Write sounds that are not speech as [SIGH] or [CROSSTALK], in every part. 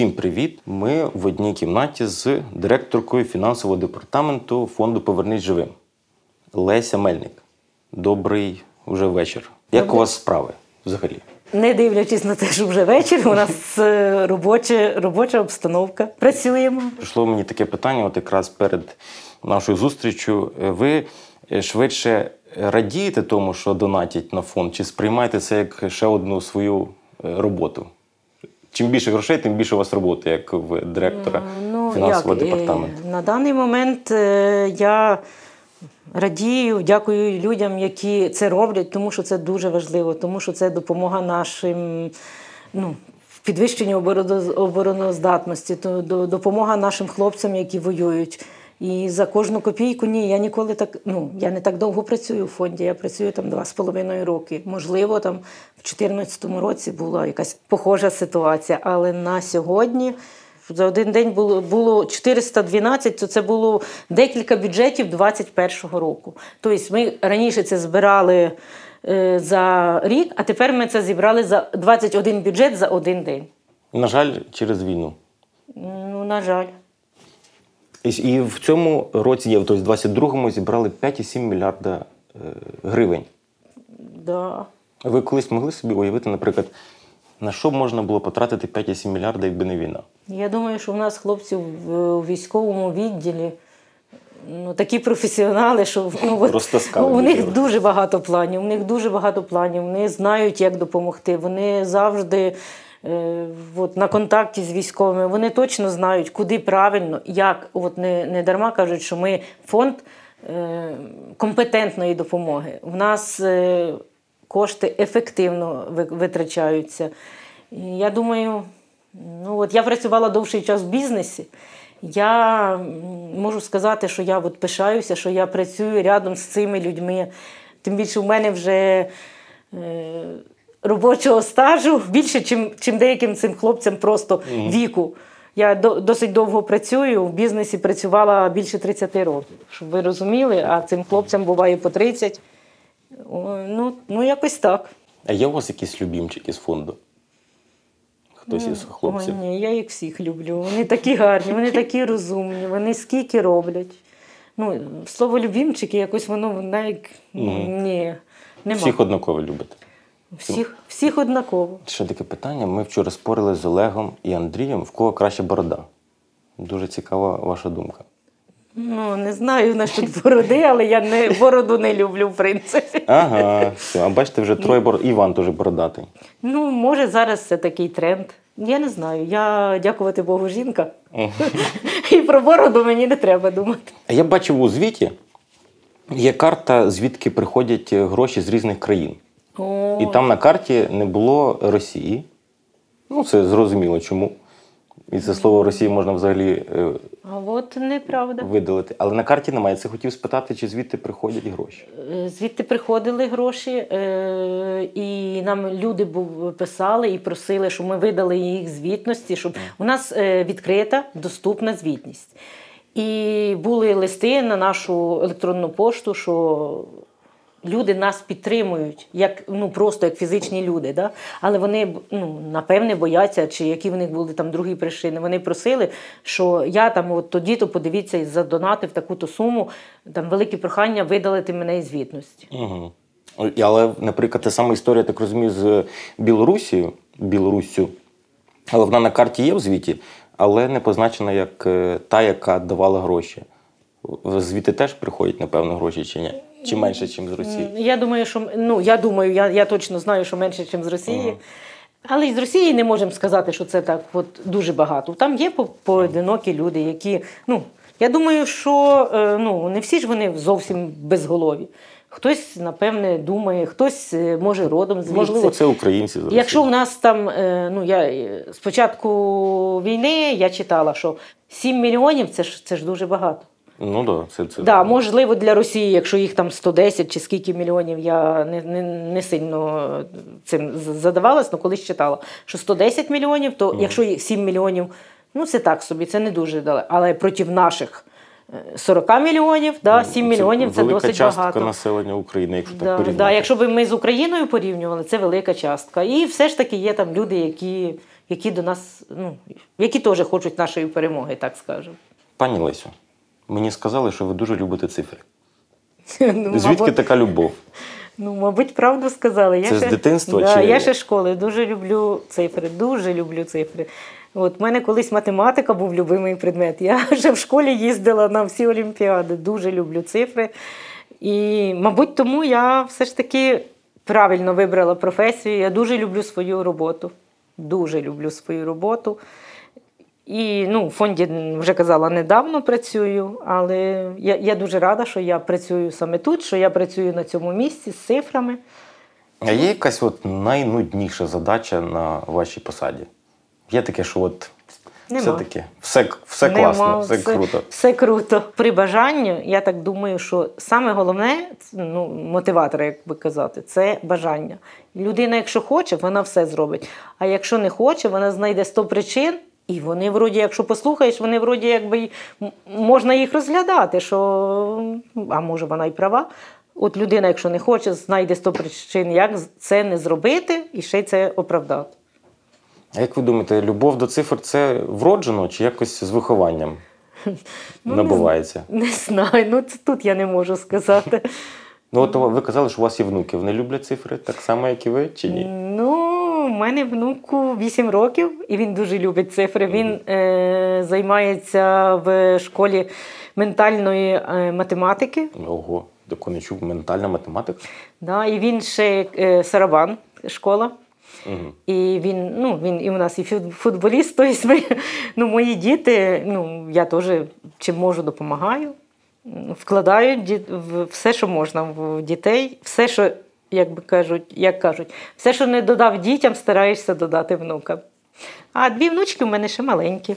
Всім привіт! Ми в одній кімнаті з директоркою фінансового департаменту фонду Повернись живим Леся Мельник. Добрий уже вечір. Як Добрий. у вас справи взагалі? Не дивлячись на те, що вже вечір, у нас е, робоча, робоча обстановка. Працюємо. Прийшло мені таке питання, от якраз перед нашою зустрічю. Ви е, швидше радієте тому, що донатять на фонд, чи сприймаєте це як ще одну свою е, роботу? Чим більше грошей, тим більше у вас роботи, як в директора фінансового як, е, департаменту. На даний момент е, я радію, дякую людям, які це роблять, тому що це дуже важливо, тому що це допомога нашим. Ну, Підвищення обороноздатності, допомога нашим хлопцям, які воюють. І за кожну копійку ні, я ніколи так. Ну я не так довго працюю в фонді. Я працюю там два з половиною роки. Можливо, там в 2014 році була якась похожа ситуація. Але на сьогодні за один день було було 412, то це було декілька бюджетів 2021 року. Тобто ми раніше це збирали е, за рік, а тепер ми це зібрали за 21 бюджет за один день. На жаль, через війну. Ну, на жаль. І, в цьому році, є, тобто в 22-му зібрали 5,7 мільярда е, гривень. Да. Ви колись могли собі уявити, наприклад, на що можна було потратити 5,7 мільярда, якби не війна? Я думаю, що в нас хлопці в військовому відділі ну, такі професіонали, що ну, от, ну, у них дуже багато планів. У них дуже багато планів. Вони знають, як допомогти. Вони завжди от, на контакті з військовими. Вони точно знають, куди правильно, як. От не, не дарма кажуть, що ми фонд е, компетентної допомоги. В нас е, кошти ефективно витрачаються. Я думаю, ну от я працювала довший час в бізнесі. Я можу сказати, що я от пишаюся, що я працюю рядом з цими людьми. Тим більше в мене вже е, робочого стажу більше, чим, чим деяким цим хлопцям просто віку. Я досить довго працюю, в бізнесі працювала більше 30 років, щоб ви розуміли, а цим хлопцям буває по 30. Ну, ну якось так. А є у вас якісь любімчики з фонду? Хтось із хлопців? Ой, ні, я їх всіх люблю. Вони такі гарні, вони такі розумні, вони скільки роблять. Ну, слово любімчики, якось воно навіть ні, нема. Всіх однаково любите. Всіх, всіх однаково. Ще таке питання. Ми вчора спорили з Олегом і Андрієм, в кого краще борода. Дуже цікава ваша думка. Ну, не знаю насчет бороди, але я не, бороду не люблю, в принципі. Ага, все. А бачите, вже троє бород. Іван теж бородатий. Ну, може, зараз це такий тренд. Я не знаю. Я, дякувати Богу, жінка. І про бороду мені не треба думати. А Я бачив у звіті, є карта, звідки приходять гроші з різних країн. О, І там на карті не було Росії. Ну, це зрозуміло чому. І це слово Росії можна взагалі е, а от неправда. видалити. Але на карті немає. Це хотів спитати, чи звідти приходять гроші. Е, Звідти приходили гроші, е, і нам люди писали і просили, щоб ми видали їх звітності, щоб у нас відкрита доступна звітність. І були листи на нашу електронну пошту, що люди нас підтримують, як ну просто як фізичні люди. Да? Але вони ну, напевне бояться, чи які в них були там другі причини. Вони просили, що я там от тоді-то подивіться і задонатив таку-то суму. Там велике прохання видалити мене із звітності. Угу. Але, наприклад, та сама історія, так розумію, з Білорусією, Білоруссю. Але вона на карті є в звіті, але не позначена як е, та, яка давала гроші. В- Звідти теж приходять, напевно, гроші чи ні? Чи менше, ніж з Росії? Я думаю, що ну я думаю, я, я точно знаю, що менше, ніж з Росії. Але й з Росії не можемо сказати, що це так от дуже багато. Там є по- поодинокі люди, які. Ну, я думаю, що е, ну, не всі ж вони зовсім безголові. Хтось, напевне, думає, хтось е, може родом звідси. Можливо, це українці з Росії. Якщо в нас там, е, ну я е, з початку війни я читала, що 7 мільйонів це ж це ж дуже багато. Ну так, це, це Да, можливо, для Росії, якщо їх там 110 чи скільки мільйонів, я не, не, не сильно цим задавалась, але колись читала, що 110 мільйонів, то якщо їх 7 мільйонів, ну це так собі, це не дуже далеко. Але проти наших е, 40 мільйонів, да, 7 мільйонів це досить частка багато. населення України, якщо так порівняти. да, якщо б ми з Україною порівнювали, це велика частка. І все ж таки є там люди, які, які до нас, ну, які теж хочуть нашої перемоги, так скажемо. Пані Лесю, мені сказали, що ви дуже любите цифри. [LAUGHS] Ну, Звідки мабуть, така любов? Ну, мабуть, правду сказали. Я Це з дитинства Да, чи- Я ще школи дуже люблю цифри, дуже люблю цифри. От в мене колись математика був любимий предмет. Я [LAUGHS] вже в школі їздила на всі олімпіади, дуже люблю цифри. І, мабуть, тому я все ж таки правильно вибрала професію. Я дуже люблю свою роботу. Дуже люблю свою роботу. І ну, в фонді вже казала, недавно працюю, але я, я дуже рада, що я працюю саме тут, що я працюю на цьому місці з цифрами. А є якась от найнудніша задача на вашій посаді? Є таке, що от все-таки все, все Нема, класно, все, круто. Все круто. При бажанні, я так думаю, що саме головне, ну, мотиватор, як би казати, це бажання. Людина, якщо хоче, вона все зробить. А якщо не хоче, вона знайде 100 причин. І вони, вроді, якщо послухаєш, вони вроді якби можна їх розглядати, що а може вона й права. От людина, якщо не хоче, знайде 100 причин, як це не зробити і ще й це оправдати. А як ви думаєте, любов до цифр це вроджено чи якось з вихованням [LAUGHS] Ну, набувається? Не знаю, ну це тут я не можу сказати. Ну, от ви казали, що у вас є внуки. Вони люблять цифри так само, як і ви, чи ні? Ну, мене внуку 8 років, і він дуже любить цифри. Він е, займається в школі ментальної е, математики. Ого, тако не чув. Ментальна математика. Да, і він ще е, Сарабан школа. Угу. І він, ну, він і у нас і футболіст, тобто ми, ну, мої діти, ну, я теж чим можу, допомагаю. Вкладаю все, що можна в дітей, все, що, як би кажуть, як кажуть, все, що не додав дітям, стараєшся додати внукам. А дві внучки в мене ще маленькі.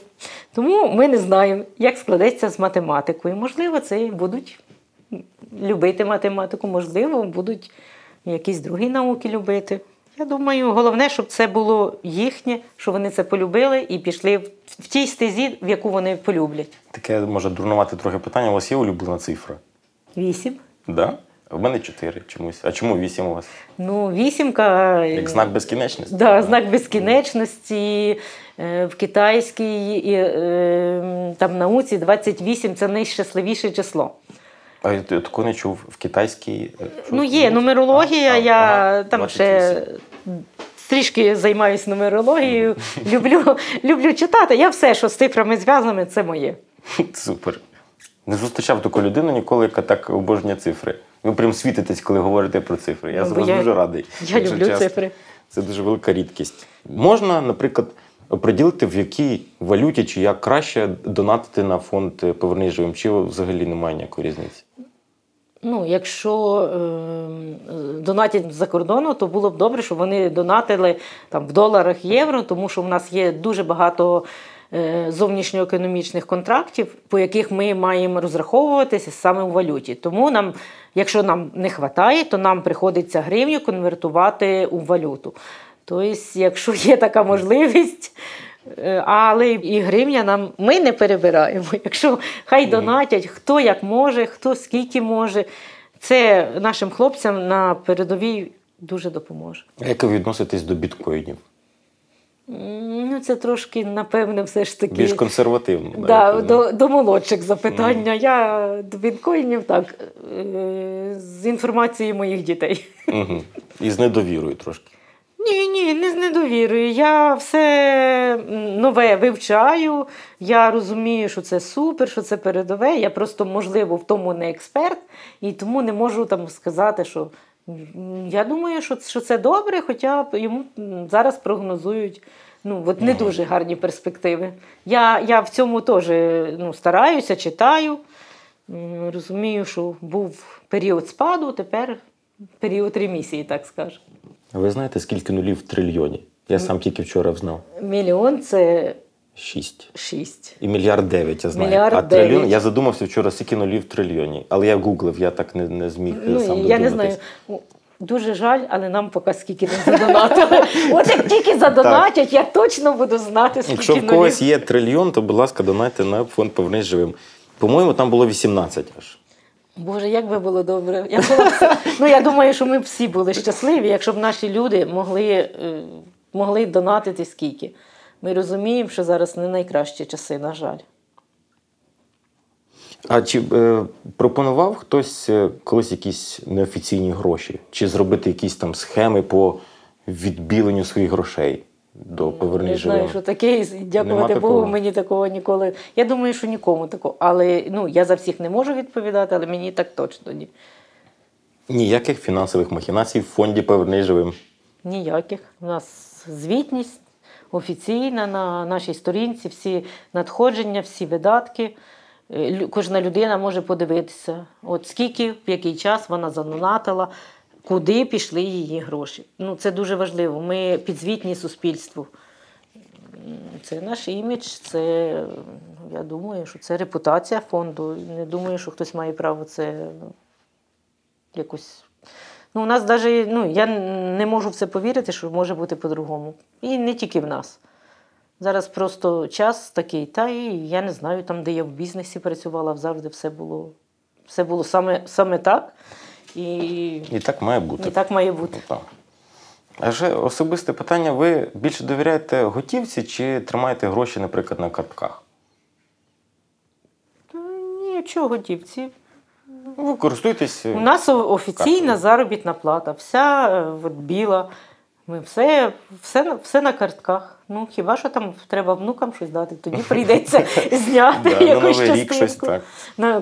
Тому ми не знаємо, як складеться з математикою. Можливо, це будуть любити математику, можливо, будуть якісь другі науки любити. Я думаю, головне, щоб це було їхнє, щоб вони це полюбили і пішли в, в тій стезі, в яку вони полюблять. Таке може дурнувати трохи питання. У вас є улюблена цифра? Вісім. Да? У мене чотири чомусь. А чому вісім у вас? Ну, вісімка. Як знак безкінечності? Да, знак безкінечності. Е, В китайській і, е, там науці 28 це найщасливіше число. А я такого не чув. В китайській. е, Ну, є нумерологія, А, я ага, там 28. ще трішки займаюся нумерологією, люблю, люблю читати. Я все, що з цифрами зв'язане, це моє. [LAUGHS] Супер. Не зустрічав таку людину ніколи, яка так обожнює цифри. Ви прям світитесь, коли говорите про цифри. Я Ну, за вас я- дуже радий. Я люблю чесно. цифри. Це дуже велика рідкість. Можна, наприклад, оприділити, в якій валюті чи як краще донатити на фонд Повернись живим, чи взагалі немає ніякої різниці? Ну, якщо е, донатять за кордону, то було б добре, щоб вони донатили там, в доларах, євро, тому що в нас є дуже багато зовнішньоекономічних контрактів, по яких ми маємо розраховуватися саме у валюті. Тому нам, якщо нам не вистачає, то нам приходиться гривню конвертувати у валюту. Тобто, якщо є така можливість. Е, Але і гривня нам ми не перебираємо. Якщо хай донатять, хто як може, хто скільки може, це нашим хлопцям на передовій дуже допоможе. А як ви відноситесь до біткоїнів? Ну, це трошки, напевне, все ж таки. Більш консервативно. Да, до, до молодших запитання. Я до біткоїнів так, е, з інформації моїх дітей. Угу. І з недовірою трошки. Ні, ні, не з недовірою. Я все нове вивчаю. Я розумію, що це супер, що це передове. Я просто, можливо, в тому не експерт, і тому не можу там сказати, що я думаю, що, що це добре, хоча йому зараз прогнозують. Ну, от не дуже гарні перспективи. Я, я в цьому теж ну, стараюся, читаю. Розумію, що був період спаду, тепер період ремісії, так скажемо. А ви знаєте, скільки нулів в трильйоні? Я сам тільки вчора взнав. Мільйон це Шість. шість. І мільярд дев'ять, я знаю. Мільярд а трильйон, я задумався вчора, скільки нулів в трильйоні. Але я гуглив, я так не, не зміг Ну, сам я не знаю. Ну, Дуже жаль, але нам поки скільки не задонатили. [LAUGHS] От як тільки задонатять, я точно буду знати, скільки Якщо в когось є трильйон, то, будь ласка, донайте на фонд Повернись живим. По-моєму, там було 18 аж. Боже, як би було добре. Я, була ну, я думаю, що ми всі були щасливі, якщо б наші люди могли, е, могли донатити скільки. Ми розуміємо, що зараз не найкращі часи, на жаль. А чи е, пропонував хтось е, колись якісь неофіційні гроші? Чи зробити якісь там схеми по відбіленню своїх грошей до повернення Не знаю, що таке, дякувати Нема Богу, такого? мені такого ніколи. Я думаю, що нікому такого. Але ну, я за всіх не можу відповідати, але мені так точно ні. Ніяких фінансових махінацій в фонді повернення живим. Ніяких. У нас звітність офіційна на нашій сторінці, всі надходження, всі видатки. Е, Кожна людина може подивитися, от скільки, в який час вона задонатила, куди пішли її гроші. Ну, це дуже важливо. Ми підзвітні суспільству. Це наш імідж, це, я думаю, що це репутація фонду. Не думаю, що хтось має право це якось. Ну, у нас навіть, ну, я не можу в це повірити, що може бути по-другому. І не тільки в нас. Зараз просто час такий, та і я не знаю, там, де я в бізнесі працювала, завжди все було, все було саме, саме так. І, І так має бути. і так має бути. Так. А вже особисте питання: ви більше довіряєте готівці чи тримаєте гроші, наприклад, на картках? Та Ні, чого готівці. Ну, Ви користуєтесь. У нас офіційна Картою. заробітна плата, вся е, от, біла. Ми все, все, все на картках. Ну, хіба що там треба внукам щось дати, тоді прийдеться [LAUGHS] зняти якусь частинку.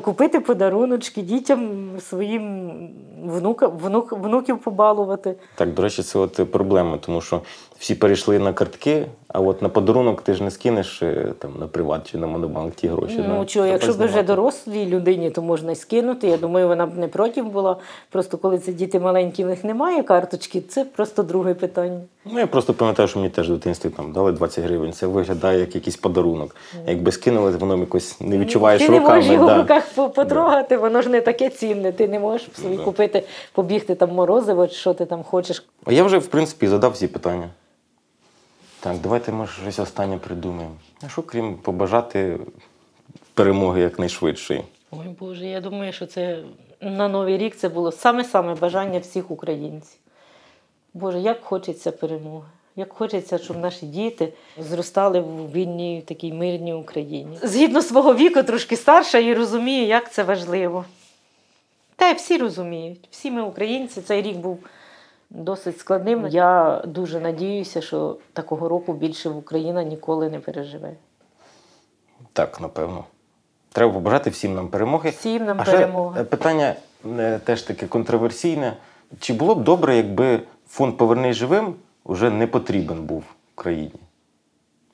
купити подаруночки дітям своїм внукам, внук, внуків побалувати. Так, до речі, це от проблема, тому що всі перейшли на картки, а от на подарунок ти ж не скинеш е, там, на приват чи на монобанк ті гроші. Ну, чого, якщо б вже дорослій людині, то можна скинути. Я думаю, вона б не проти була. Просто коли це діти маленькі, в них немає карточки, це просто друге питання. Ну, я просто пам'ятаю, що мені теж в дитинстві там дали 20 гривень. Це виглядає як якийсь подарунок. Якби скинули, воно якось не відчуваєш Ти не можеш його да. в руках по- потрогати, воно ж не таке цінне. Ти не можеш собі Да. купити, побігти там морозиво, чи що ти там хочеш. А я вже, в принципі, задав всі питання. Так, давайте, може, щось останнє придумаємо. А що, крім побажати перемоги якнайшвидшої? Ой Боже, я думаю, що це на Новий рік це було саме-саме бажання всіх українців. Боже, як хочеться перемоги. Як хочеться, щоб наші діти зростали в вільній такій мирній Україні. Згідно свого віку, трошки старша і розумію, як це важливо. Та й всі розуміють. Всі ми українці. Цей рік був досить складним. Я дуже надіюся, що такого року більше Україна ніколи не переживе. Так, напевно. Треба побажати всім нам перемоги. Всім нам а перемоги. е, питання е, теж таке контроверсійне. Чи було б добре, якби фонд Повернись живим вже не потрібен був в країні?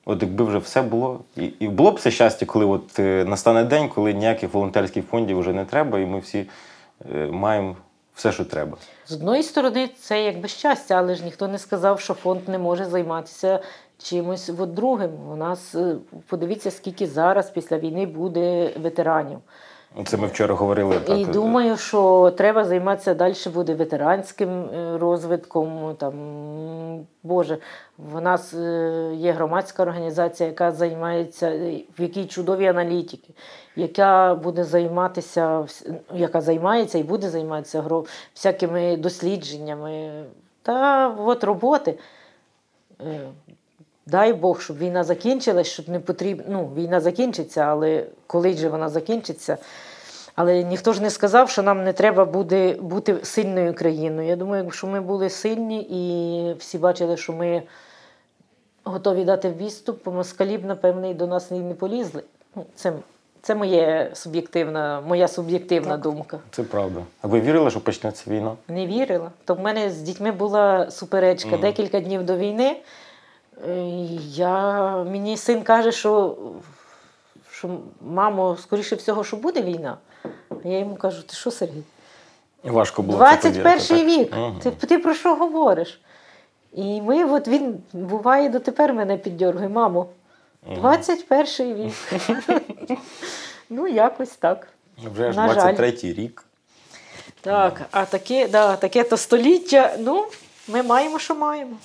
От якби вже все було. І, і було б все щастя, коли от е, настане день, коли ніяких волонтерських фондів вже не треба, і ми всі е, маємо все, що треба. З одної сторони, це якби щастя, але ж ніхто не сказав, що фонд не може займатися чимось от другим. У нас е, подивіться, скільки зараз після війни буде ветеранів. Це ми вчора говорили. Так, І думаю, що треба займатися далі буде ветеранським е, розвитком. Там, Боже, в нас е, є громадська організація, яка займається, е, в якій чудові аналітики, яка буде займатися, яка займається і буде займатися всякими дослідженнями та от роботи. Дай Бог, щоб війна закінчилась, щоб не потрібно. Ну, війна закінчиться, але коли же вона закінчиться. Але ніхто ж не сказав, що нам не треба буде бути сильною країною. Я думаю, що ми були сильні і всі бачили, що ми готові дати відступ, по москалі б, напевне, і до нас і не полізли. Ну, це, це моє суб'єктивна, моя суб'єктивна думка. Це правда. А ви вірили, що почнеться війна? Не вірила. То в мене з дітьми була суперечка Мгм. декілька днів до війни. Е, Я, мені син каже, що, що мамо, скоріше всього, що буде війна. А я йому кажу: ти що, Сергій? Важко було. це повірити, 21 так? вік. Ти, ти про що говориш? І ми, от він буває дотепер мене піддьоргує, мамо. 21 вік. [LAUGHS] ну, якось так. Вже аж 23-й рік. Так, а таке, да, таке то століття, ну, ми маємо, що маємо.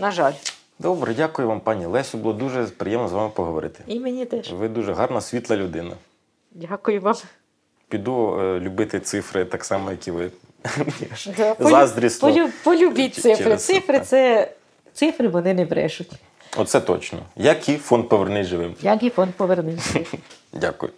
На жаль. Добре, дякую вам, пані Лесю. Було дуже приємно з вами поговорити. І мені теж. Ви дуже гарна, світла людина. Дякую вам. Піду е, любити цифри так само, як і ви. Да, полю- Заздрісно. полю- полюбіть Ч- цифри. через це, Цифри так. це цифри, вони не брешуть. Оце точно. Як і фонд Повернись живим. Як і фонд повернувся. [LAUGHS] Дякую.